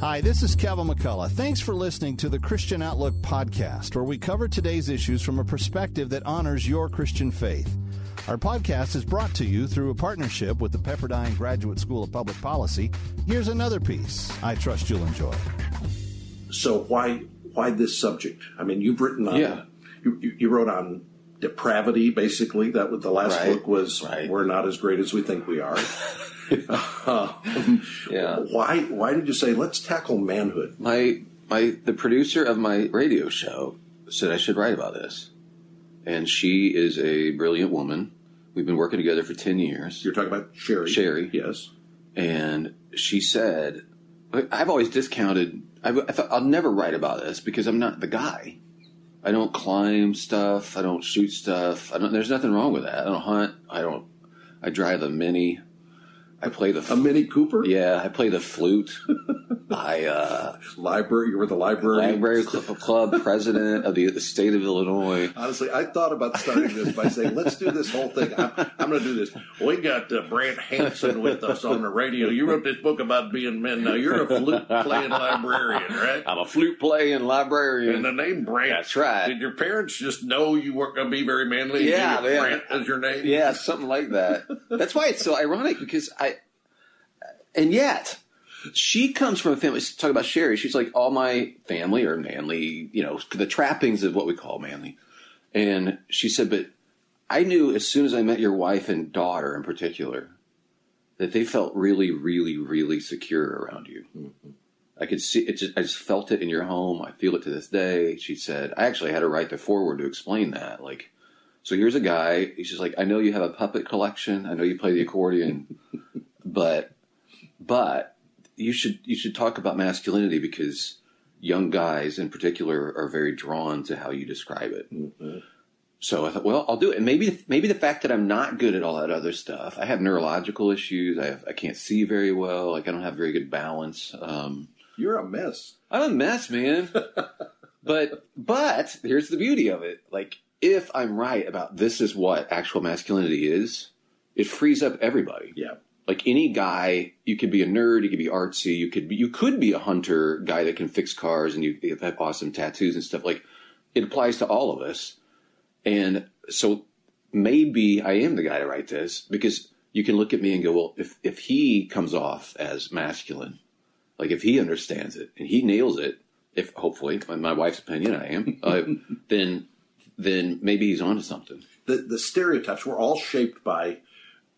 Hi, this is Kevin McCullough. Thanks for listening to the Christian Outlook podcast, where we cover today's issues from a perspective that honors your Christian faith. Our podcast is brought to you through a partnership with the Pepperdine Graduate School of Public Policy. Here's another piece I trust you'll enjoy. So why why this subject? I mean, you've written on Yeah. you, you, you wrote on depravity, basically. That was the last Right, book was right. "We're not as great as we think we are." Um, Yeah. Why why did you say let's tackle manhood? My my the producer of my radio show said I should write about this. And she is a brilliant woman. We've been working together for 10 years. You're talking about Sheri. Sheri. yes. And she said, I've always discounted, I, I thought I'll never write about this because I'm not the guy. I don't climb stuff. I don't shoot stuff. I don't, there's nothing wrong with that. I don't hunt. I don't, I drive a mini. I play the, A Mini Cooper. yeah, I play the flute. I, uh, Library. You were the library. Library Cl- Club president of the, the state of Illinois. Honestly, I thought about starting this by saying, let's do this whole thing. I'm, I'm going to do this. We got uh, Brant Hansen with us on the radio. You wrote this book about being men. Now, you're a flute playing librarian, right? I'm a flute playing librarian. And the name Brant. That's right. Did your parents just know you weren't going to be very manly? Yeah, man. Brant as your name? Yeah, something like that. That's why it's so ironic because I, and yet, she comes from a family. Talk about Sheri. She's like all my family are manly. You know, the trappings of what we call manly. And she said, but I knew as soon as I met your wife and daughter in particular that they felt really, really, really secure around you. Mm-hmm. I could see it. Just, I just felt it in your home. I feel it to this day. She said, I actually had to write the foreword to explain that. Like, so here's a guy. He's just like, I know you have a puppet collection. I know you play the accordion, but, but you should you should talk about masculinity because young guys in particular are very drawn to how you describe it. So I thought, well, I'll do it. And maybe maybe the fact that I'm not good at all that other stuff. I have neurological issues. I have I can't see very well. Like I don't have very good balance. Um, You're a mess. I'm a mess, man. but but here's the beauty of it. Like if I'm right about this is what actual masculinity is, it frees up everybody. Yeah. Like any guy, you could be a nerd, you could be artsy, you could be you could be a hunter guy that can fix cars and you have awesome tattoos and stuff. Like it applies to all of us. And so maybe I am the guy to write this because you can look at me and go, well, if if he comes off as masculine, like if he understands it and he nails it, if hopefully, in my wife's opinion, I am, uh, then then maybe he's onto something. The, the stereotypes were all shaped by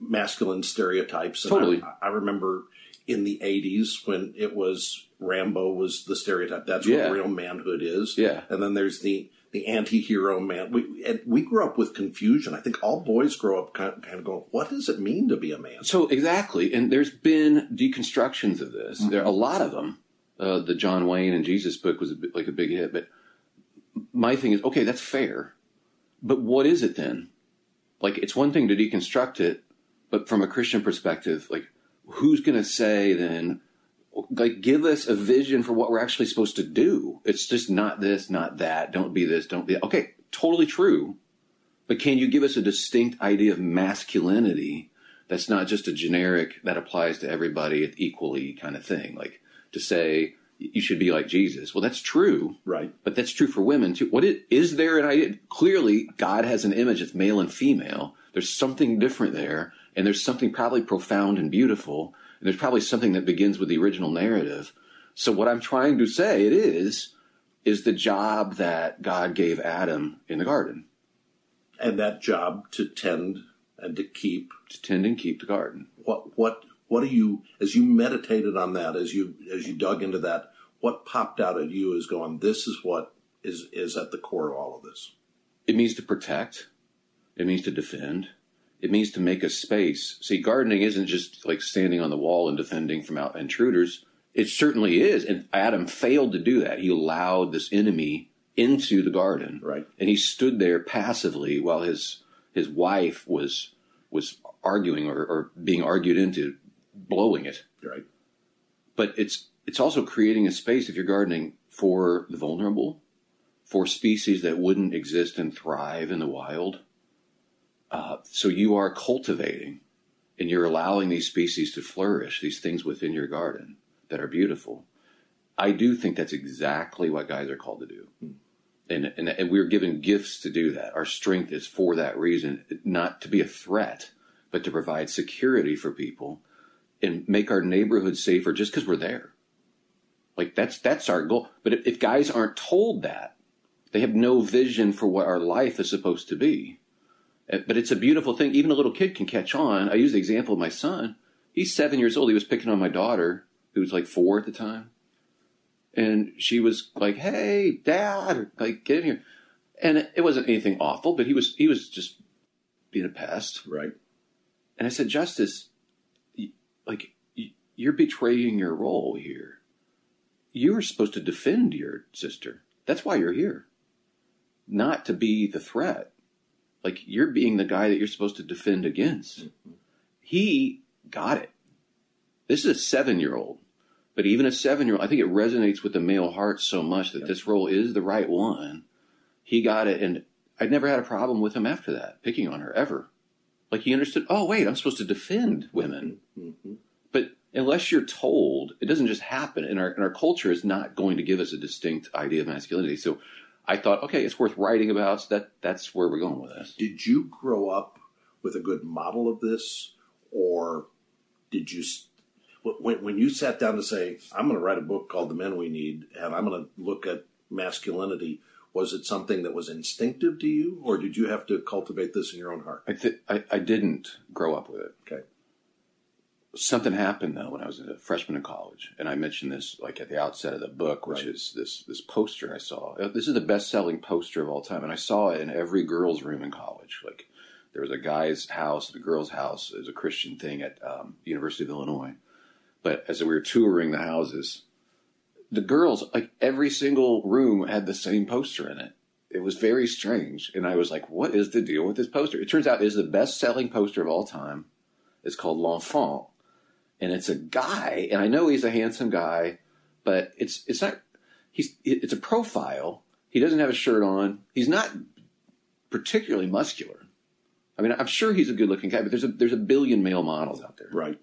masculine stereotypes. And Totally. I, I remember in the 80s when it was Rambo was the stereotype. That's Yeah. what real manhood is. Yeah. And then there's the the anti-hero man. We and we grew up with confusion. I think all boys grow up kind of, kind of going, "What does it mean to be a man?" So exactly, and there's been deconstructions of this. There are a lot of them. Uh, the John Wayne and Jesus book was a bit, like a big hit, but my thing is, okay, that's fair, but what is it then? Like, it's one thing to deconstruct it, but from a Christian perspective, like, who's going to say then? Like, give us a vision for what we're actually supposed to do. It's just not this, not that. Don't be this, don't be that. Okay, totally true. But can you give us a distinct idea of masculinity that's not just a generic that applies to everybody equally kind of thing? Like to say you should be like Jesus. Well, that's true, Right. but that's true for women too. What is, is there an idea? Clearly, God has an image that's male and female. There's something different there, and there's something probably profound and beautiful, and there's probably something that begins with the original narrative. So, what I'm trying to say it is, is the job that God gave Adam in the garden And that job to tend and to keep to tend and keep the garden. what what what are you as you meditated on that as you as you dug into that what popped out at you is going this is what is is at the core of all of this It means to protect. It means to defend. It means to make a space. See, gardening isn't just like standing on the wall and defending from out intruders. It certainly is. And Adam failed to do that. He allowed this enemy into the garden. Right. And he stood there passively while his his wife was was arguing or, or being argued into blowing it. right But it's it's also creating a space if you're gardening for the vulnerable, for species that wouldn't exist and thrive in the wild. Uh, so you are cultivating and you're allowing these species to flourish, these things within your garden that are beautiful. I do think that's exactly what guys are called to do. And, and, and we're given gifts to do that. Our strength is for that reason, not to be a threat, but to provide security for people and make our neighborhood safer just because we're there. Like that's that's our goal. But if, if guys aren't told that, they have no vision for what our life is supposed to be. Uh, But it's a beautiful thing. Even a little kid can catch on. I use the example of my son. He's seven years old. He was picking on my daughter, who was like four at the time. And she was like, Hey, dad, like, get in here. And it, wasn't anything awful, but he was, he was just being a pest. Right. And I said, Justice, like, you're betraying your role here. You are supposed to defend your sister. That's why you're here, not to be the threat. Like, you're being the guy that you're supposed to defend against. He got it. This is a seven year old, but even a seven year old, I think it resonates with the male heart so much that this role is the right one. He got it, and I'd never had a problem with him after that, picking on her ever. Like he understood, oh, wait, I'm supposed to defend women. Mm-hmm. But unless you're told, it doesn't just happen. And our, and our culture is not going to give us a distinct idea of masculinity. So I thought, okay, it's worth writing about. So that, that's where we're going with this. Did you grow up with a good model of this, or did you? When, when you sat down to say, "I'm going to write a book called The Men We Need," and I'm going to look at masculinity, was it something that was instinctive to you, or did you have to cultivate this in your own heart? I, th- I, I didn't grow up with it. Okay. Something happened though when I was a freshman in college, and I mentioned this like at the outset of the book, which Right. is this this poster I saw. Uh, This is the best selling poster of all time, and I saw it in every girl's room in college. Like there was a guy's house, a girl's house. It was a Christian thing at um, University of Illinois. But as we were touring the houses, the girls like every single room had the same poster in it. It was very strange, and I was like, "What is the deal with this poster?" It turns out it is the best selling poster of all time. It's called L'Enfant, and it's a guy, and I know he's a handsome guy, but it's it's not. He's it's a profile. He doesn't have a shirt on. He's not particularly muscular. I mean, I'm sure he's a good looking guy, but there's a there's a billion male models out there. Right.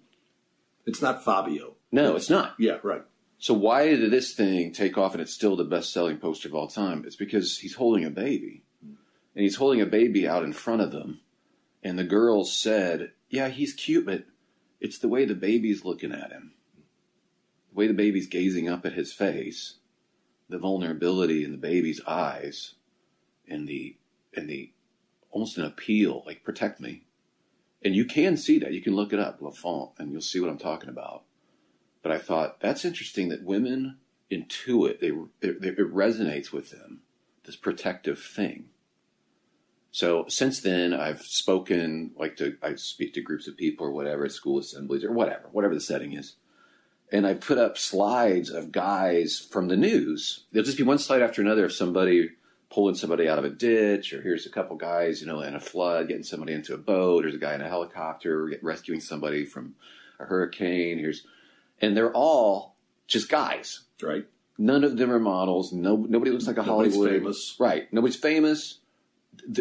It's not Fabio. No, it's not. Yeah. Right. So why did this thing take off and it's still the best selling poster of all time? It's because he's holding a baby. And he's holding a baby out in front of them. And the girls said, Yeah, he's cute, but it's the way the baby's looking at him. The way the baby's gazing up at his face, the vulnerability in the baby's eyes, and the and the almost an appeal, like protect me. And you can see that. You can look it up, L'Enfant, and you'll see what I'm talking about. But I thought that's interesting that women intuit, they, it, it resonates with them, this protective thing. So since then, I've spoken, like to, I speak to groups of people or whatever at school assemblies or whatever, whatever the setting is. And I put up slides of guys from the news. There'll just be one slide after another of somebody pulling somebody out of a ditch, or here's a couple guys, you know, in a flood, getting somebody into a boat. There's a guy in a helicopter rescuing somebody from a hurricane. Here's, and they're all just guys. Right. None of them are models. No, nobody looks like a Nobody's Hollywood. famous. Right. Nobody's famous.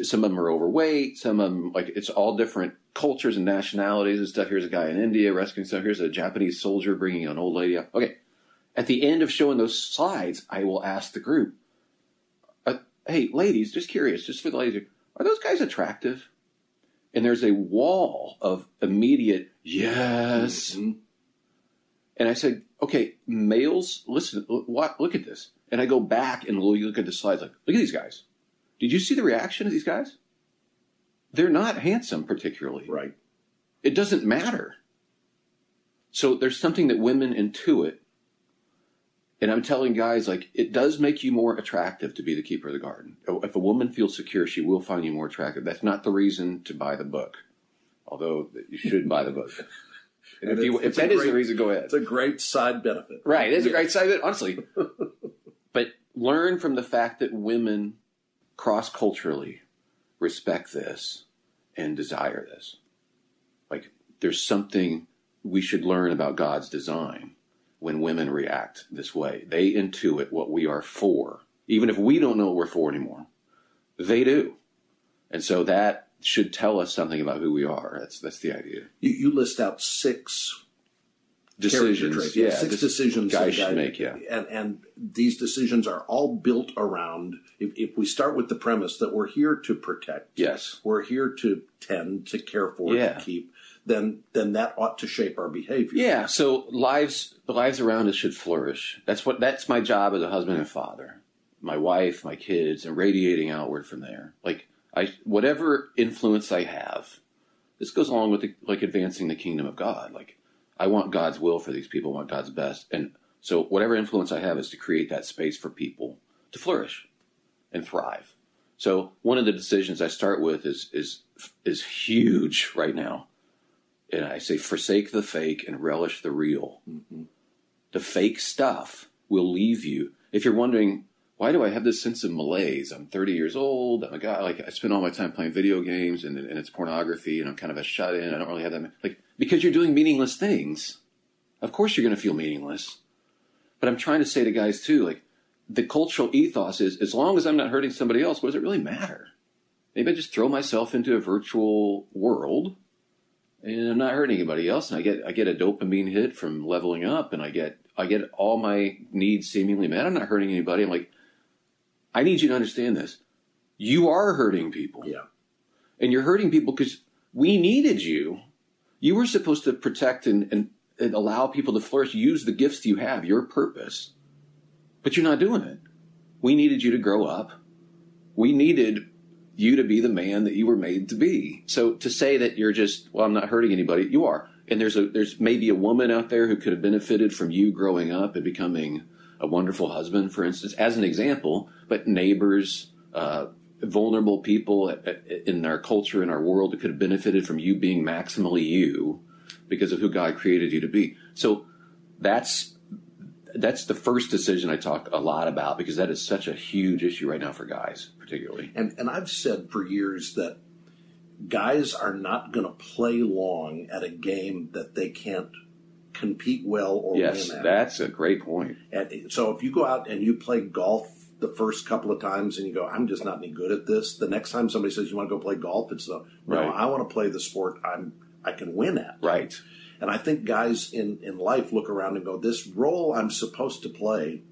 Some of them are overweight. Some of them, like, it's all different cultures and nationalities and stuff. Here's a guy in India rescuing some. Here's a Japanese soldier bringing an old lady up. Okay. At the end of showing those slides, I will ask the group, uh, hey, ladies, just curious, just for the ladies, are those guys attractive? And there's a wall of immediate yes. Mhm. And I said, okay, males, listen, look, what, look at this. And I go back and we look at the slides, like, look at these guys. Did you see the reaction of these guys? They're not handsome, particularly. Right. It doesn't matter. So there's something that women intuit. And I'm telling guys, like, it does make you more attractive to be the keeper of the garden. Oh, if a woman feels secure, she will find you more attractive. That's not the reason to buy the book, although you should buy the book. And if, you, if that is the reason, go ahead. It's a great side benefit. Right. It's a great side benefit, honestly. but learn from the fact that women cross culturally respect this and desire this. Like, there's something we should learn about God's design when women react this way. They intuit what we are for, even if we don't know what we're for anymore. They do. And so that should tell us something about who we are. That's that's the idea. You, you list out six decisions. traits. Yeah, six this decisions guys should make. Yeah, and and these decisions are all built around. If, if we start with the premise that we're here to protect, yes, we're here to tend, to care for, Yeah. to keep, then then that ought to shape our behavior. yeah. So lives, the lives around us should flourish. That's what. That's my job as a husband and father. My wife, my kids, and radiating outward from there. Like I, whatever influence I have, this goes along with the, like advancing the kingdom of God. Like I want God's will for these people. I want God's best, and so whatever influence I have is to create that space for people to flourish and thrive. So one of the decisions I start with is is is huge right now, and I say forsake the fake and relish the real. Mm-hmm. The fake stuff will leave you. If you're wondering why do I have this sense of malaise? I'm 30 years old. I'm a guy like I spend all my time playing video games and, and it's pornography, and I'm kind of a shut in. I don't really have that like because you're doing meaningless things. Of course, you're going to feel meaningless. But I'm trying to say to guys too, like the cultural ethos is as long as I'm not hurting somebody else, what does it really matter? Maybe I just throw myself into a virtual world and I'm not hurting anybody else, and I get I get a dopamine hit from leveling up, and I get I get all my needs seemingly met. I'm not hurting anybody. I'm like, I need you to understand this. You are hurting people, Yeah. and you're hurting people because we needed you. You were supposed to protect and, and, and allow people to flourish. Use the gifts you have, your purpose, but you're not doing it. We needed you to grow up. We needed you to be the man that you were made to be. So to say that you're just, well, I'm not hurting anybody, you are. And there's a there's maybe a woman out there who could have benefited from you growing up and becoming a wonderful husband, for instance, as an example. But neighbors, uh, vulnerable people in our culture, in our world, that could have benefited from you being maximally you because of who God created you to be. So that's that's the first decision I talk a lot about because that is such a huge issue right now for guys, particularly. And and I've said for years that guys are not going to play long at a game that they can't compete well or Yes, that's a great point. And so if you go out and you play golf the first couple of times and you go, I'm just not any good at this. The next time somebody says you want to go play golf, it's the no, Right. I want to play the sport I'm I can win at. Right. And I think guys in, in life look around and go, this role I'm supposed to play,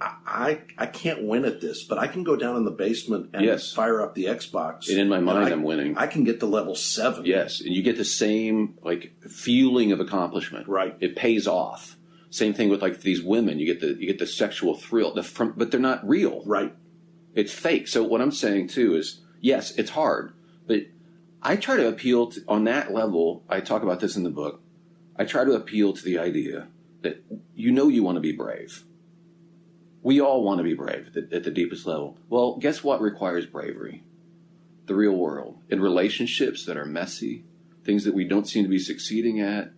I, I can't win at this, but I can go down in the basement and Yes. fire up the Xbox. And in my mind, I, I'm winning. I can get to level seven. Yes, and you get the same like feeling of accomplishment. Right. It pays off. Same thing with like these women. You get the you get the sexual thrill, the from, but they're not real. Right. It's fake. So what I'm saying too is, yes, it's hard, but I try to appeal to on that level. I talk about this in the book. I try to appeal to the idea that you know you want to be brave. We all want to be brave at the, at the deepest level. Well, guess what requires bravery? The real world. In relationships that are messy, things that we don't seem to be succeeding at,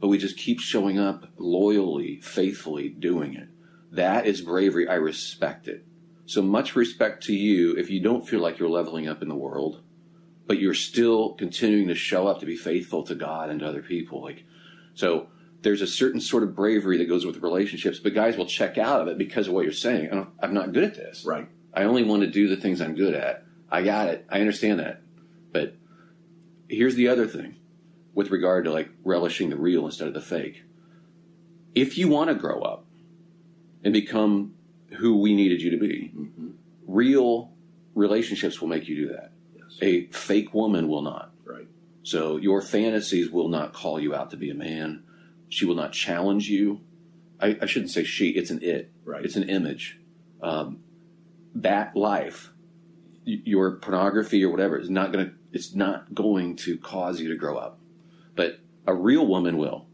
but we just keep showing up loyally, faithfully doing it. That is bravery. I respect it. So much respect to you if you don't feel like you're leveling up in the world, but you're still continuing to show up to be faithful to God and to other people. Like, so there's a certain sort of bravery that goes with relationships, but guys will check out of it because of what you're saying. I'm not good at this. Right. I only want to do the things I'm good at. I got it. I understand that. But here's the other thing with regard to like relishing the real instead of the fake. If you want to grow up and become who we needed you to be, mm-hmm. real relationships will make you do that. Yes. A fake woman will not. Right. So your fantasies will not call you out to be a man. She will not challenge you. I, I shouldn't say she. It's an it. Right. It's an image. Um, that life, your pornography or whatever, is not going to. It's not going to cause you to grow up. But a real woman will.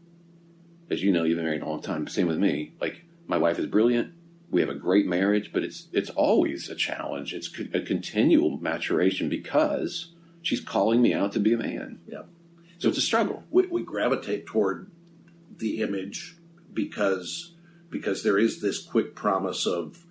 As you know, you've been married a long time. Same with me. Like my wife is brilliant. We have a great marriage, but it's it's always a challenge. It's co- a continual maturation because she's calling me out to be a man. Yeah. So it's a struggle. we, we gravitate toward the image because because there is this quick promise of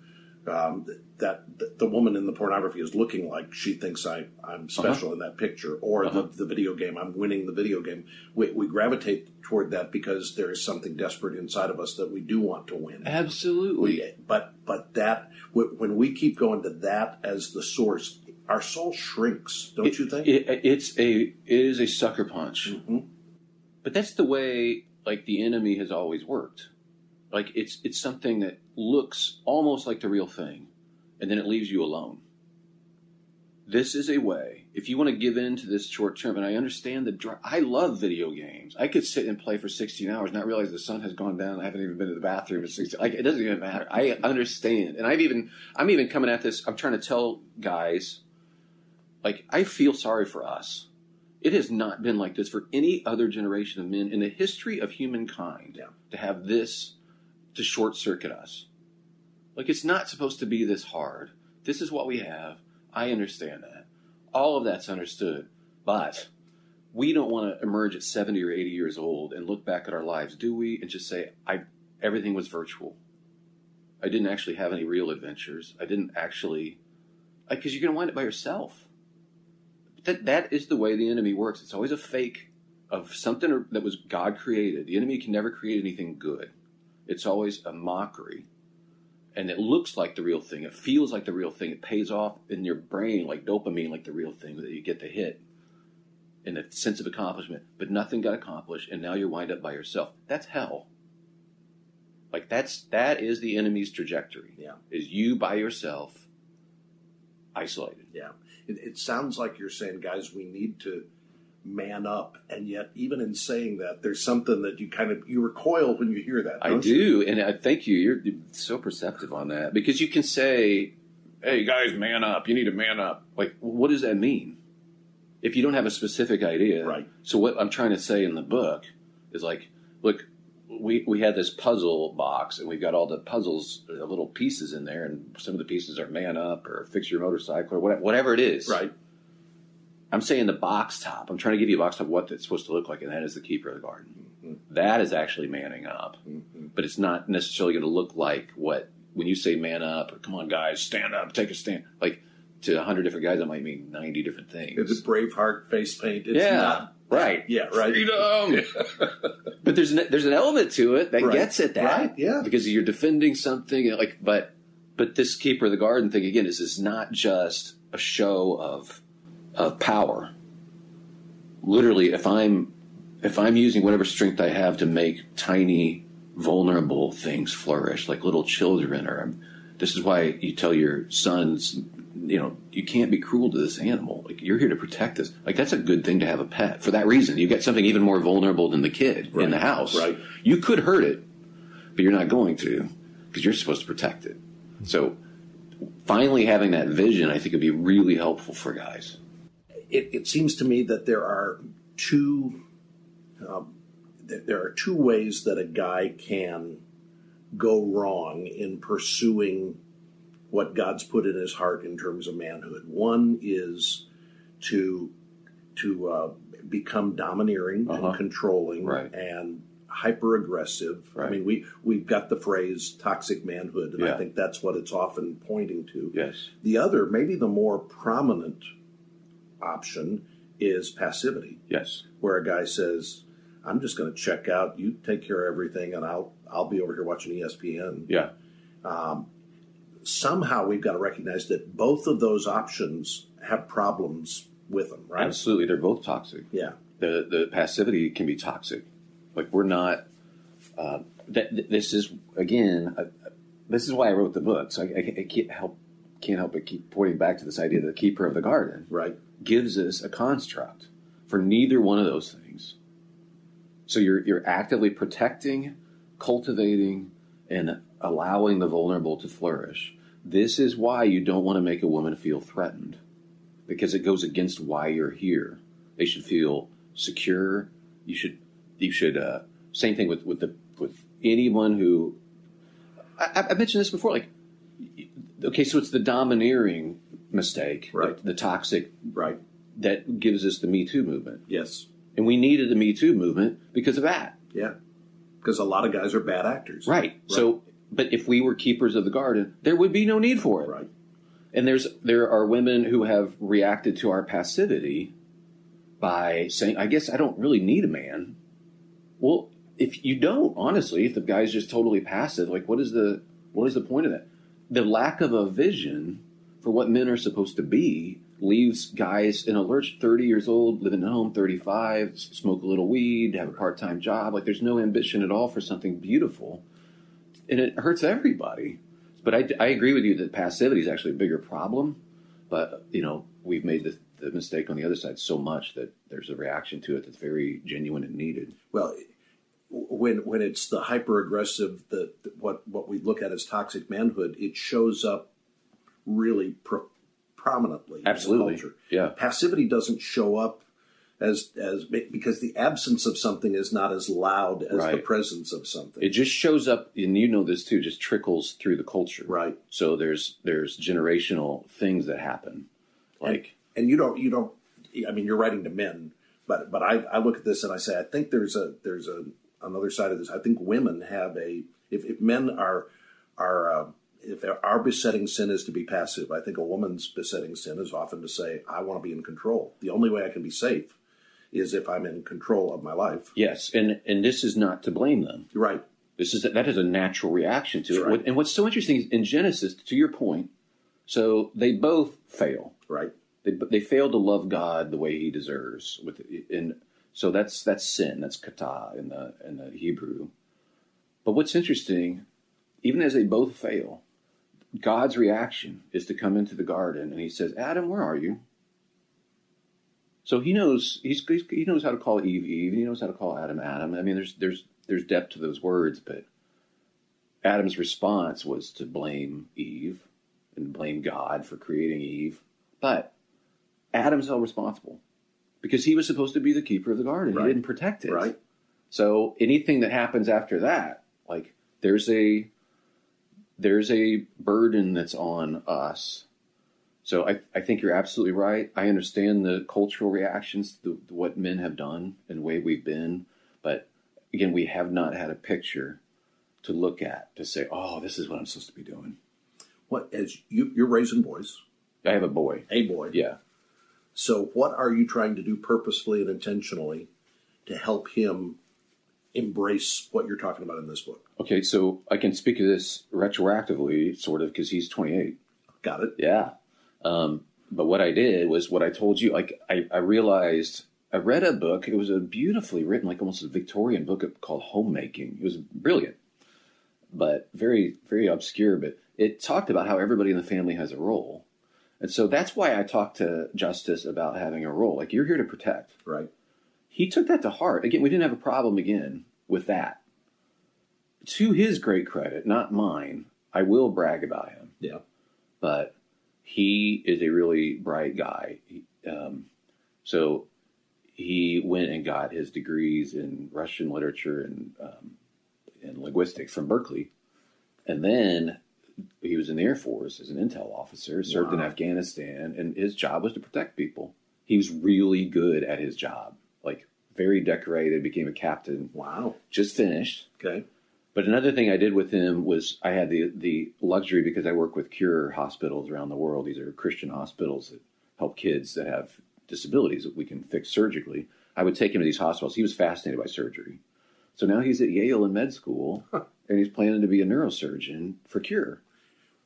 um, that the, woman in the pornography is looking like she thinks I, I'm special in that picture, or Uh-huh. the, the video game, I'm winning the video game. We, we gravitate toward that because there is something desperate inside of us that we do want to win. Absolutely. We, but but that when we keep going to that as the source, our soul shrinks, don't you think? It, it's a it is a sucker punch. Mhm. But that's the way like the enemy has always worked. Like it's it's something that looks almost like the real thing, and then it leaves you alone. This is a way. If you want to give in to this short term, and I understand the dr- I love video games. I could sit and play for 16 hours, not realize the sun has gone down. I haven't even been to the bathroom in 16. Like it doesn't even matter. I understand, and I've even I'm even coming at this. I'm trying to tell guys, like I feel sorry for us. It has not been like this for any other generation of men in the history of humankind Yeah. to have this to short circuit us. Like it's not supposed to be this hard. This is what we have. I understand that. All of that's understood. But we don't want to emerge at 70 or 80 years old and look back at our lives, do we? And just say, I everything was virtual. I didn't actually have any real adventures. I didn't actually because you're going to wind up by yourself. That that is the way the enemy works. It's always a fake of something that was God created. The enemy can never create anything good. It's always a mockery. And it looks like the real thing. It feels like the real thing. It pays off in your brain like dopamine, like the real thing that you get the hit and a sense of accomplishment. But nothing got accomplished, and now you're wind up by yourself. That's hell. Like that's that is the enemy's trajectory. Yeah. Is you by yourself, isolated. Yeah. It, it sounds like you're saying, guys, we need to man up. And yet, even in saying that, there's something that you kind of you recoil when you hear that. I don't you? and I thank you. You're so perceptive on that because you can say, "Hey guys, man up! You need to man up." Like, what does that mean? If you don't have a specific idea, Right. So what I'm trying to say in the book is like, look, we we had this puzzle box, and we've got all the puzzles, uh, little pieces in there, and some of the pieces are man up or fix your motorcycle or whatever, whatever it is. Right. I'm saying the box top. I'm trying to give you a box top what it's supposed to look like, and that is the keeper of the garden. That is actually manning up, but it's not necessarily going to look like what when you say man up or come on guys stand up, take a stand. Like to a hundred different guys, that might mean ninety different things. It's Braveheart face paint. It's yeah, not. Right. Yeah, right. Freedom. but there's an, there's an element to it that Right. gets at that, Right, yeah. because you're defending something. Like, but but this keeper of the garden thing again is is not just a show of of power. Literally, if I'm if I'm using whatever strength I have to make tiny, vulnerable things flourish, like little children, or um, this is why you tell your sons, you know, you can't be cruel to this animal. Like you're here to protect this. Like that's a good thing to have a pet for that reason. You get something even more vulnerable than the kid in the house. right. You could hurt it, but you're not going to because you're supposed to protect it. So finally having that vision, I think would be really helpful for guys. it, it seems to me that there are two um, th- there are two ways that a guy can go wrong in pursuing what God's put in his heart in terms of manhood. One is to to uh, become domineering Uh-huh. and controlling Right. and hyper aggressive. I mean, we we've got the phrase toxic manhood, and I think that's what it's often pointing to. Yes. The other, maybe the more prominent option, is passivity, Yes. where a guy says, "I'm just going to check out. You take care of everything, and I'll I'll be over here watching ESPN." Yeah. Somehow, we've got to recognize that both of those options have problems with them, right? Absolutely. They're both toxic. Yeah, the the passivity can be toxic. Like we're not. Uh, that th- this is again. Uh, this is why I wrote the book. So I, I, I can't help can't help but keep pointing back to this idea that the keeper of the garden right. gives us a construct for neither one of those things. So you're you're actively protecting, cultivating, and allowing the vulnerable to flourish. This is why you don't want to make a woman feel threatened, because it goes against why you're here. They should feel secure. You should you should uh, same thing with with the with anyone who I, I mentioned this before. Like okay, so it's the domineering mistake, Right. the, the toxic Right. that gives us the Me Too movement. Yes. And we needed the Me Too movement because of that. Yeah. Because a lot of guys are bad actors. Right. So, but if we were keepers of the garden, there would be no need for it. Right. And there's there are women who have reacted to our passivity by saying, "I guess I don't really need a man." Well, if you don't, honestly, if the guy's just totally passive, like what is the what is the point of that? The lack of a vision for what men are supposed to be leaves guys in a lurch 30 years old living at home 35 smoke a little weed have a part-time job like there's no ambition at all for something beautiful and it hurts everybody but i, I agree with you that passivity is actually a bigger problem but you know we've made the, the mistake on the other side so much that there's a reaction to it that's very genuine and needed Well, when when it's the hyper aggressive, the what what we look at as toxic manhood, it shows up really pro- prominently. Absolutely. in culture. Yeah. Passivity doesn't show up as as because the absence of something is not as loud as the presence of something. it just shows up and you know this too just trickles through the culture right. so there's there's generational things that happen like and you don't you don't i mean you're writing to men but but i, I look at this and i say i think there's a there's a another side of this i think women have a if, if men are are uh, if our besetting sin is to be passive i think a woman's besetting sin is often to say i want to be in control the only way i can be safe is if i'm in control of my life yes and and this is not to blame them right This is that is a natural reaction to That's it. right. And what's so interesting is in Genesis, to your point, so they both fail. right They they fail to love God the way He deserves. With and so that's that's sin. That's kata in the in the Hebrew. But what's interesting, even as they both fail, God's reaction is to come into the garden and He says, "Adam, where are you?" So He knows he's, he's he knows how to call Eve Eve. He knows how to call Adam Adam. I mean, there's there's there's depth to those words, but Adam's response was to blame Eve and blame God for creating Eve. But Adam's held responsible because he was supposed to be the keeper of the garden. Right. He didn't protect it. right So anything that happens after that, like there's a there's a burden that's on us. So I, I think you're absolutely right. I understand the cultural reactions to what men have done and the way we've been, but again, we have not had a picture to look at to say, oh, this is what I'm supposed to be doing. what as you you're raising boys I have a boy. a boy Yeah. So, what are you trying to do purposefully and intentionally to help him embrace what you're talking about in this book? Okay, so I can speak of this retroactively, sort of, because he's 28. Got it? Yeah. Um, but what I did was what I told you. Like I, I realized I read a book. It was a beautifully written, like almost a Victorian book called Homemaking. It was brilliant, but very very obscure. But it talked about how everybody in the family has a role, and so that's why I talked to Justice about having a role. Like you're here to protect. Right. He took that to heart. Again, we didn't have a problem again with that. To his great credit, not mine, I will brag about him Yeah. but he is a really bright guy. He, um, so he went and got his degrees in Russian literature and um, and linguistics from Berkeley, and then he was in the Air Force as an intel officer, served in Afghanistan, and his job was to protect people. He was really good at his job, like very decorated, became a captain, Wow. just finished. Okay. But another thing I did with him was I had the the luxury because I work with Cure hospitals around the world. These are Christian hospitals that help kids that have disabilities that we can fix surgically. I would take him to these hospitals. He was fascinated by surgery. So now he's at Yale in med school and he's planning to be a neurosurgeon for Cure.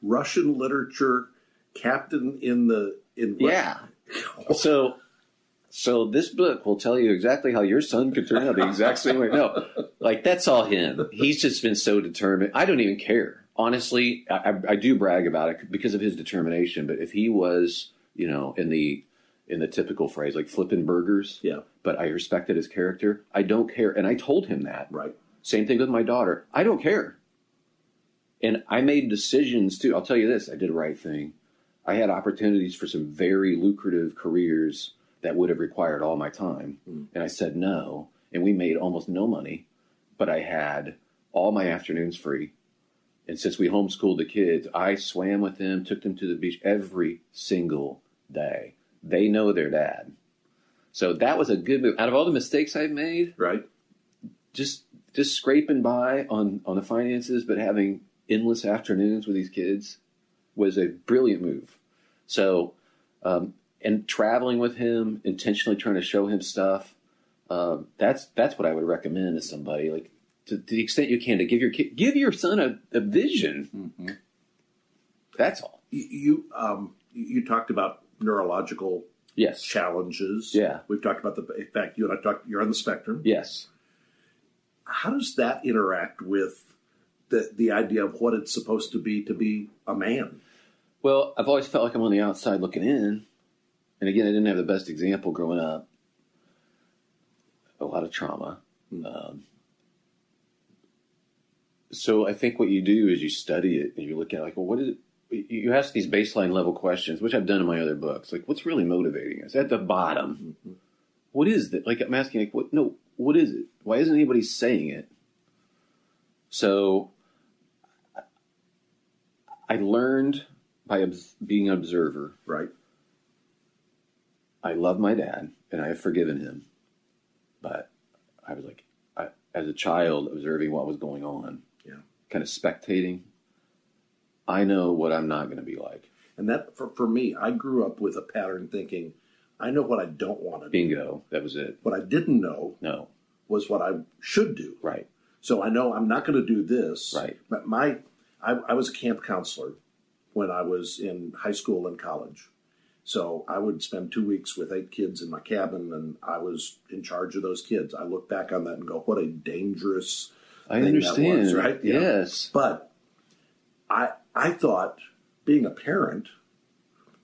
Russian literature captain in the in Yeah. So so this book will tell you exactly how your son could turn out the exact same way. No, like that's all him. He's just been so determined. I don't even care. Honestly, I, I- do brag about it because of his determination. But if he was, you know, in the in the typical phrase like flipping burgers, Yeah. but I respected his character. I don't care, and I told him that. Right. Same thing with my daughter. I don't care. And I made decisions too. I'll tell you this I did the right thing. I had opportunities for some very lucrative careers that would have required all my time. And I said no. And we made almost no money, but I had all my afternoons free. And since we homeschooled the kids, I swam with them, took them to the beach every single day. They know their dad. So that was a good move. Out of all the mistakes I've made, Right. just just scraping by on on the finances, but having endless afternoons with these kids was a brilliant move. So, um, and traveling with him, intentionally trying to show him stuff. Um, that's that's what I would recommend to somebody. Like to, to the extent you can, to give your kid, give your son a, a vision. That's all. You, you um you talked about neurological Yes. challenges. Yeah. We've talked about the in fact you and I talked you're on the spectrum. Yes. How does that interact with the the idea of what it's supposed to be to be a man? Well, I've always felt like I'm on the outside looking in. And again, I didn't have the best example growing up. A lot of trauma. Um, so I think what you do is you study it and you look at it like, well, what is it? You ask these baseline level questions, which I've done in my other books. Like, what's really motivating us at the bottom? What is that? Like, I'm asking, like, what? No, what is it? Why isn't anybody saying it? So I learned by being an observer. Right. I love my dad and I have forgiven him, but I was like, I, as a child, observing what was going on, Yeah. kind of spectating. I know what I'm not going to be like. And that for, for me, I grew up with a pattern thinking, I know what I don't want to do. Bingo. That was it. What I didn't know No. was what I should do. Right. So I know I'm not going to do this. Right. But my, I, I was a camp counselor when I was in high school and college. So I would spend two weeks with eight kids in my cabin, and I was in charge of those kids. I look back on that and go, "What a dangerous." I thing that understand. was, right? Yes. But I I thought being a parent,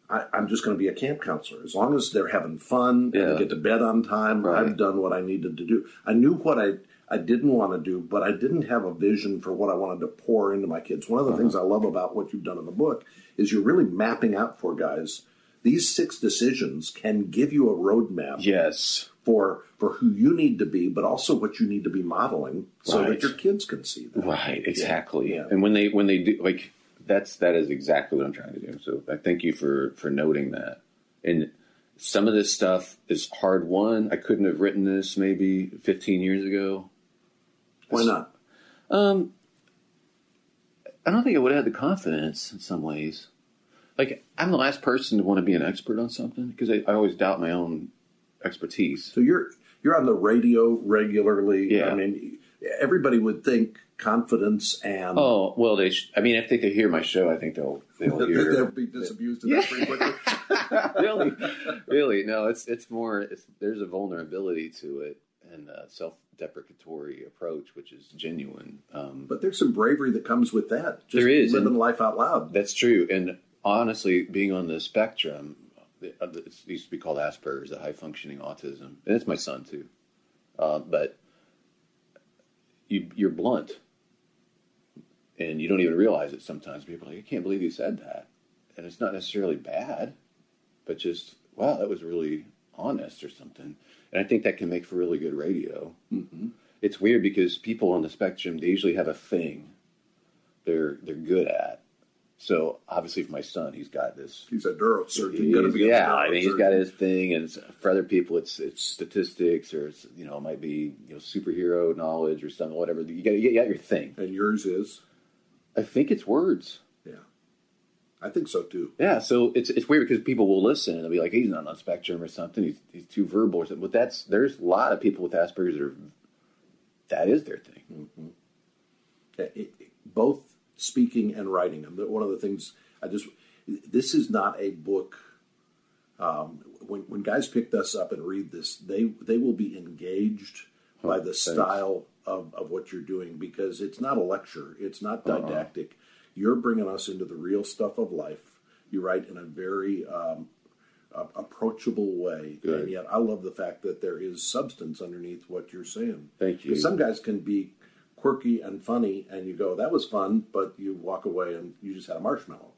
I, I'm just going to be a camp counselor. As long as they're having fun and they get to bed on time, Right. I've done what I needed to do. I knew what I I didn't want to do, but I didn't have a vision for what I wanted to pour into my kids. One of the things Uh-huh. I love about what you've done in the book is you're really mapping out for guys. These six decisions can give you a roadmap Yes. for for who you need to be, but also what you need to be modeling, so Right. that your kids can see that. Right. Exactly. Yeah. And when they when they do like that's that is exactly what I'm trying to do. So I thank you for for noting that. And some of this stuff is hard won. I couldn't have written this maybe 15 years ago. Why not? Um, I don't think I would have had the confidence in some ways. Like I'm the last person to want to be an expert on something because I, I always doubt my own expertise. So you're you're on the radio regularly. Yeah. I mean, everybody would think confidence and Oh well, they. Sh- I mean, if they could hear my show, I think they'll they'll hear. they'll be disabused of that pretty quickly. really, really, no. It's it's more. It's, there's a vulnerability to it and a self-deprecatory approach, which is genuine. Um, But there's some bravery that comes with that. Just There is, living life out loud. That's true. And honestly, being on the spectrum, it it used to be called Asperger's, the high functioning autism, and it's my son too. Uh, but you, you're blunt, and you don't even realize it. Sometimes people are like, I can't believe you said that, and it's not necessarily bad, but just wow, that was really honest or something. And I think that can make for really good radio. Mm-hmm. It's weird because people on the spectrum they usually have a thing they're they're good at. So obviously, for my son, he's got this. He's a neurosurgeon. He's- Gonna be a yeah, I mean, he's got his thing, and for other people, it's it's statistics or it's you know it might be you know superhero knowledge or something, whatever. You got you got your thing. And yours is, I think it's words. yeah. I think so too. Yeah, so it's it's weird because people will listen and they'll be like, he's not on spectrum or something. He's he's too verbal or something. But that's there's a lot of people with Asperger's that are that is their thing. Mm-hmm. It- it- both speaking and writing. And one of the things I just this is not a book. Um, when when guys pick this up and read this, they they will be engaged by the style of, of what you're doing because it's not a lecture. It's not didactic. You're bringing us into the real stuff of life. You write in a very um, approachable way, Good. and yet I love the fact that there is substance underneath what you're saying. Thank you. Some guys can be quirky and funny, and you go, "That was fun," but you walk away and you just had a marshmallow,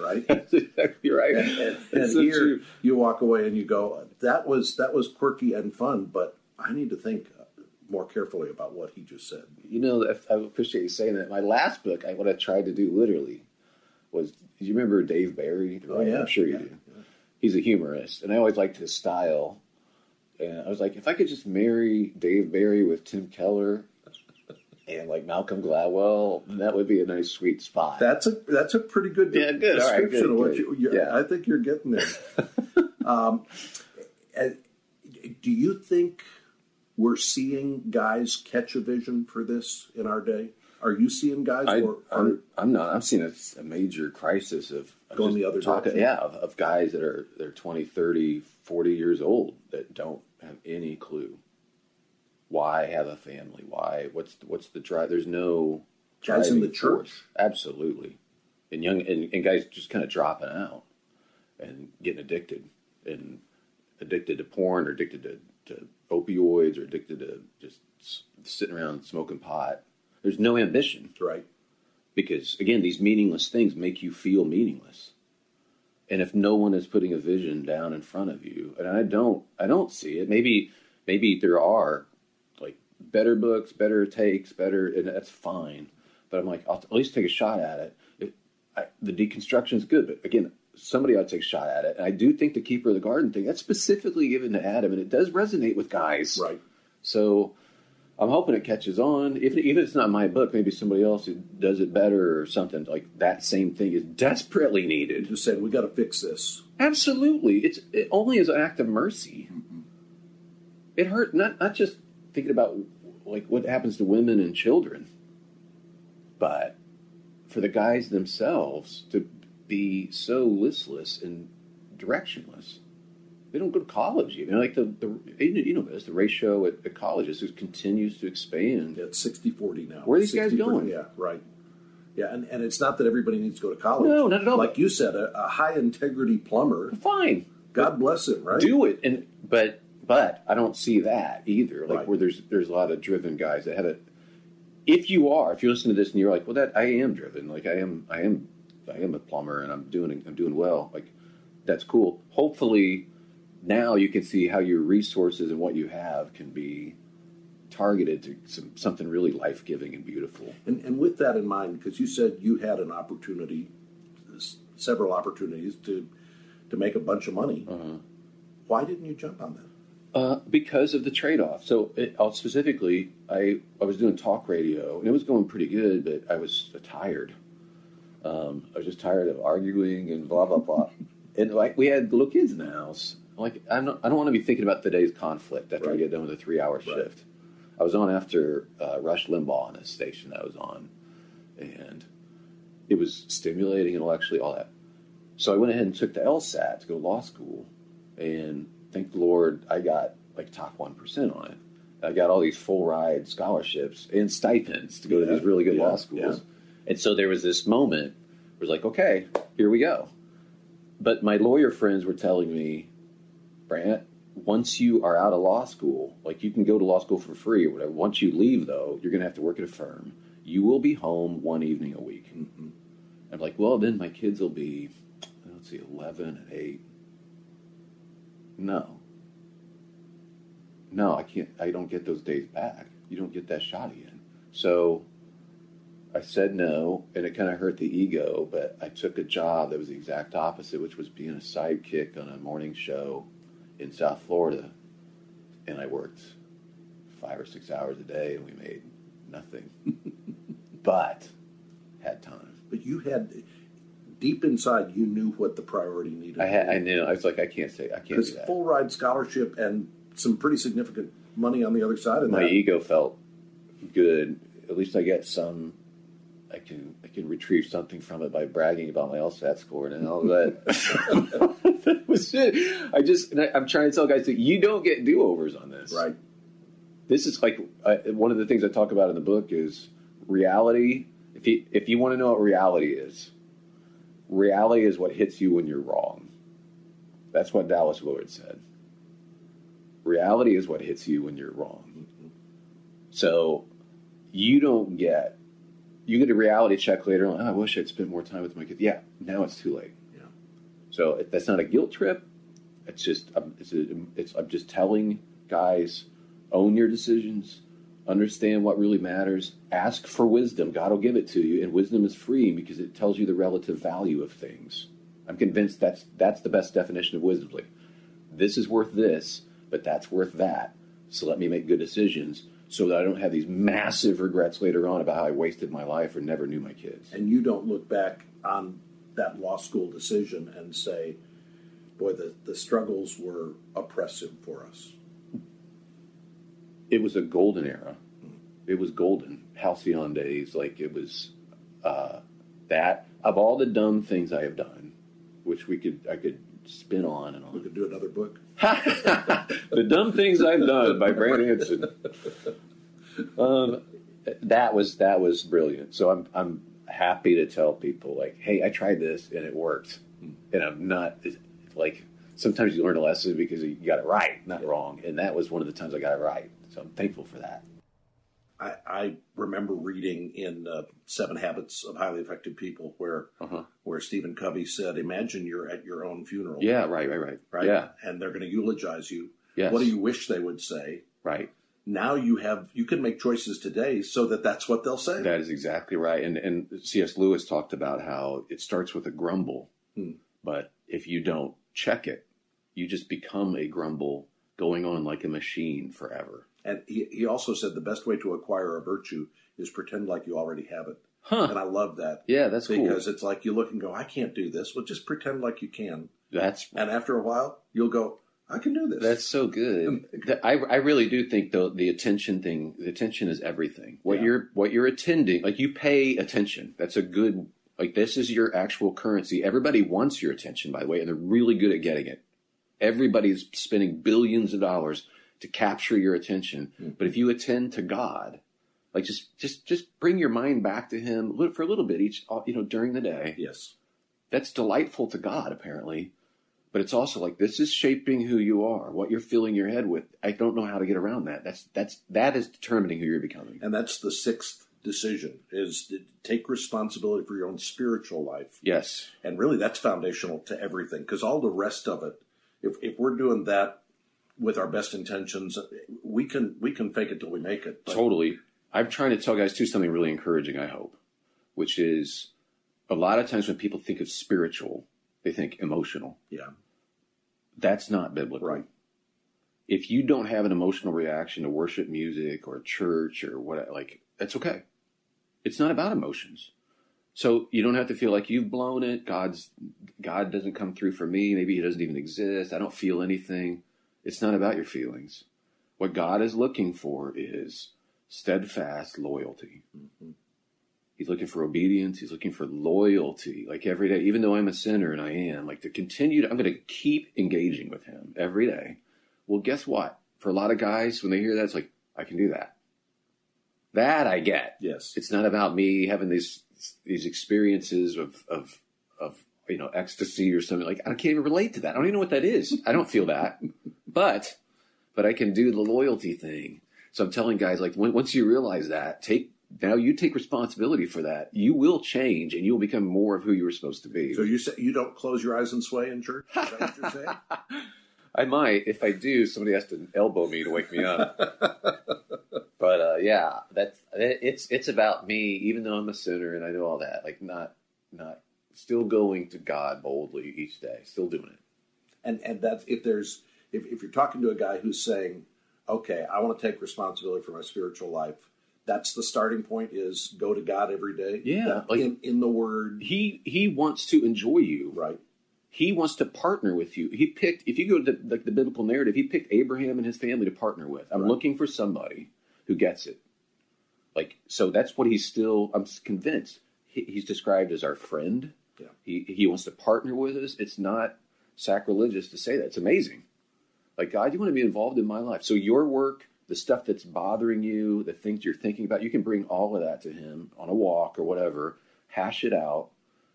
right? That's exactly right. and and That's so here true. you walk away and you go, "That was that was quirky and fun," but I need to think uh, more carefully about what he just said. You know, I appreciate you saying that. My last book, I, what I tried to do literally was, you remember Dave Barry? Oh, yeah. I'm sure you Yeah, do. He's a humorist, and I always liked his style. And I was like, if I could just marry Dave Barry with Tim Keller and like Malcolm Gladwell, that would be a nice sweet spot. That's a that's a pretty good de- Yeah, good. All right, description good, of what good. you. Yeah. I think you're getting there. um, do you think we're seeing guys catch a vision for this in our day? Are you seeing guys I, or are I'm, I'm not. I'm seeing a, a major crisis of, of Going the other talking- direction? Yeah, of, of guys that are they're 20, 30, 40 years old that don't have any clue why have a family. Why? What's what's the drive? There's no Guys in the church? force. Absolutely, and young and, and guys just kind of dropping out and getting addicted and addicted to porn or addicted to, to opioids or addicted to just sitting around smoking pot. There's no ambition right? because again these meaningless things make you feel meaningless and if no one is putting a vision down in front of you and i don't i don't see it maybe maybe there are better books better takes better and that's fine but i'm like i'll at least take a shot at it, it I, the deconstruction is good but again somebody ought to take a shot at it and i do think the keeper of the garden thing that's specifically given to adam and it does resonate with guys Right. so I'm hoping it catches on. If, even if it's not my book, maybe somebody else who does it better or something like that. Same thing is desperately needed. Just said we got to fix this. Absolutely, it's it only as an act of mercy. Mm-hmm. It hurt not not just thinking about like what happens to women and children, but for the guys themselves to be so listless and directionless. They don't go to college even. Like the, the you know this the ratio at, at colleges just continues to expand. It's 60-40 now. Where are these guys 60 going? Yeah, right. Yeah, and, and it's not that everybody needs to go to college. No, not at all. Like you said, a, a high integrity plumber. Fine, God bless him, right? do it and but but I don't see that either. Like Right. where there's there's a lot of driven guys that have it. If you are, if you listen to this and you're like, well, that I am driven. Like I am, I am, I am a plumber and I'm doing I'm doing well. Like that's cool. Hopefully, now you can see how your resources and what you have can be targeted to some, something really life giving and beautiful. And, and with that in mind, because you said you had an opportunity, several opportunities to to make a bunch of money. Uh-huh. Why didn't you jump on that? Uh, because of the trade-off. So it, specifically, I I was doing talk radio and it was going pretty good, but I was tired. Um, I was just tired of arguing and blah blah blah. and like we had little kids in the house. Like I'm not, I don't want to be thinking about today's conflict after I get done with a three-hour shift. I was on after uh, Rush Limbaugh on this station I was on, and it was stimulating intellectually, all that. So I went ahead and took the LSAT to go to law school, and thank the Lord I got like top one percent on it. I got all these full ride scholarships and stipends to go to these really good yeah, law schools. yeah. And so there was this moment where it was like, okay, here we go. But my lawyer friends were telling me, Brant, once you are out of law school, like you can go to law school for free or whatever. Once you leave, though, you're going to have to work at a firm. You will be home one evening a week. Mm-hmm. I'm like, well, then my kids will be, let's see, 11 and 8. No. No, I can't, I don't get those days back. You don't get that shot again. So I said no, and it kind of hurt the ego, but I took a job that was the exact opposite, which was being a sidekick on a morning show in South Florida. And I worked five or six hours a day, and we made nothing. but had time. But you had deep inside, you knew what the priority needed. I had, I knew. I was like, I can't say, I can't because full ride scholarship and some pretty significant money on the other side of My that. ego felt good. At least I get some. I can I can retrieve something from it by bragging about my LSAT score and all that. that was it. I just I, I'm trying to tell guys that you don't get do overs on this. Right. This is like I, one of the things I talk about in the book is reality. If you if you want to know what reality is, reality is what hits you when you're wrong. That's what Dallas Willard said. Reality is what hits you when you're wrong. So you don't get you get a reality check later on. "Oh, I wish I'd spent more time with my kids. Yeah, now it's too late. Yeah. So if that's not a guilt trip. It's just um, it's, a, it's I'm just telling guys own your decisions, understand what really matters, ask for wisdom. God will give it to you, and wisdom is free because it tells you the relative value of things. I'm convinced that's that's the best definition of wisdom. Like, this is worth this, but that's worth that. So let me make good decisions so that I don't have these massive regrets later on about how I wasted my life or never knew my kids. And you don't look back on that law school decision and say, boy, the, the struggles were oppressive for us. It was a golden era. It was golden. Halcyon days, like it was uh, that of all the dumb things I have done, which we could I could spin on and on. We could do another book. the dumb things I've done by Brant Hansen. Um, that was that was brilliant. So I'm I'm happy to tell people like, hey, I tried this and it worked, and I'm not like sometimes you learn a lesson because you got it right, not wrong, and that was one of the times I got it right. So I'm thankful for that. I, I remember reading in uh, Seven Habits of Highly Effective People where Uh-huh. where Stephen Covey said, "Imagine you're at your own funeral, Yeah, right, right, right, right? Yeah, and they're going to eulogize you. yes, What do you wish they would say? right. Now you have you can make choices today so that that's what they'll say. That is exactly right. And and C.S. Lewis talked about how it starts with a grumble, Hmm. but if you don't check it, you just become a grumble going on like a machine forever. And he, he also said the best way to acquire a virtue is pretend like you already have it. Huh. And I love that Yeah, that's cool. because it's like you look and go, I can't do this. Well, just pretend like you can. That's And after a while, you'll go, I can do this. that's so good. Um, I I really do think though the attention thing, the attention is everything. What Yeah. you're what you're attending, like you pay attention. That's a good like this is your actual currency. Everybody wants your attention, by the way, and they're really good at getting it. Everybody's spending billions of dollars to capture your attention. Hmm. But if you attend to God, like just just just bring your mind back to Him for a little bit each, uh, you know, during the day yes. that's delightful to God, apparently. But it's also like this is shaping who you are, what you're filling your head with. I don't know how to get around that. That's that's that is determining who you're becoming. And that's the sixth decision is to take responsibility for your own spiritual life. Yes, And really that's foundational to everything because all the rest of it, if, if we're doing that with our best intentions, we can we can fake it till we make it. But totally. I'm trying to tell guys too something really encouraging. I hope, which is a lot of times when people think of spiritual, they think emotional. Yeah. That's not biblical. Right. If you don't have an emotional reaction to worship music or church or what, like that's okay. It's not about emotions. So you don't have to feel like you've blown it. God's God doesn't come through for me. Maybe He doesn't even exist. I don't feel anything. It's not about your feelings. What God is looking for is steadfast loyalty. Mm-hmm. He's looking for obedience. He's looking for loyalty, like every day. Even though I'm a sinner and I am, like to continue to, I'm going to keep engaging with Him every day. Well, guess what? For a lot of guys, when they hear that, it's like I can do that. That I get. Yes. It's not about me having these these experiences of of of you know ecstasy or something like I can't even relate to that. I don't even know what that is. I don't feel that, but but I can do the loyalty thing. So I'm telling guys like when, once you realize that, take now you take responsibility for that. You will change and you will become more of who you were supposed to be. So you say you don't close your eyes and sway in church? Is that what you're saying? I might. If I do, somebody has to elbow me to wake me up. but uh, yeah, that's it's it's about me. Even though I'm a sinner and I know all that, like not not still going to God boldly each day, still doing it. and and that's if there's if, if you're talking to a guy who's saying okay i want to take responsibility for my spiritual life that's the starting point is go to god every day Yeah, That- like- in, in the word He he wants to enjoy you. right He wants to partner with you. He picked if you go to the, like the biblical narrative, he picked Abraham and his family to partner with. I'm Right. looking for somebody who gets it. Like so, that's what he's still. I'm convinced he, he's described as our friend. Yeah. He he wants to partner with us. It's not sacrilegious to say that. It's amazing. Like God, you want to be involved in my life. So your work, the stuff that's bothering you, the things you're thinking about, you can bring all of that to Him on a walk or whatever. Hash it out,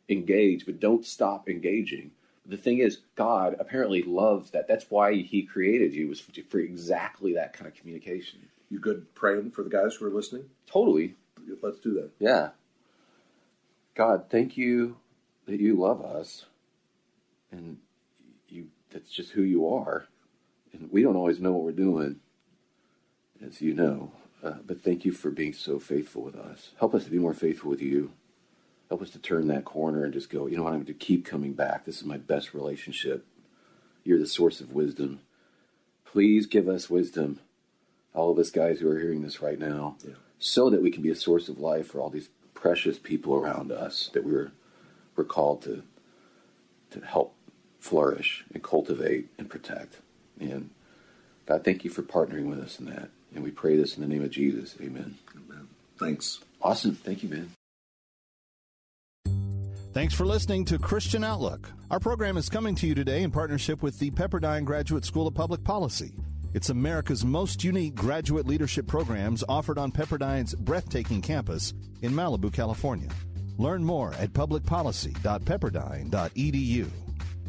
engage, but don't stop engaging. The thing is, God apparently loves that. That's why He created you was for, for exactly that kind of communication. You good praying for the guys who are listening Totally, let's do that yeah. God, thank you that you love us, and you. That's just who you are, and we don't always know what we're doing, as you know. Uh, but thank you for being so faithful with us. Help us to be more faithful with you. Help us to turn that corner and just go. You know what? I'm going to keep coming back. This is my best relationship. You're the source of wisdom. Please give us wisdom, all of us guys who are hearing this right now, Yeah. so that we can be a source of life for all these precious people around us that we're we're called to to help flourish and cultivate and protect. And God, thank you for partnering with us in that. And we pray this in the name of Jesus. Amen. Amen. Thanks. Awesome. Thank you, man. Thanks for listening to Christian Outlook. Our program is coming to you today in partnership with the Pepperdine Graduate School of Public Policy. It's America's most unique graduate leadership programs offered on Pepperdine's breathtaking campus in Malibu, California. Learn more at publicpolicy.pepperdine.edu.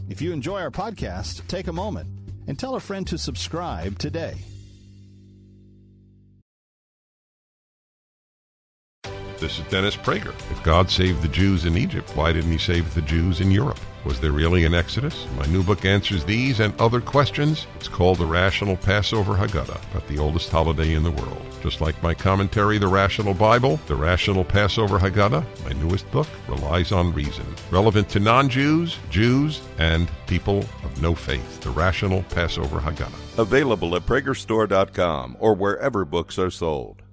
If you enjoy our podcast, take a moment and tell a friend to subscribe today. This is Dennis Prager. If God saved the Jews in Egypt, why didn't he save the Jews in Europe? Was there really an Exodus? My new book answers these and other questions. It's called The Rational Passover Haggadah, about the oldest holiday in the world. Just like my commentary, The Rational Bible, The Rational Passover Haggadah, my newest book, relies on reason. Relevant to non Jews, Jews, and people of no faith. The Rational Passover Haggadah. Available at PragerStore.com or wherever books are sold.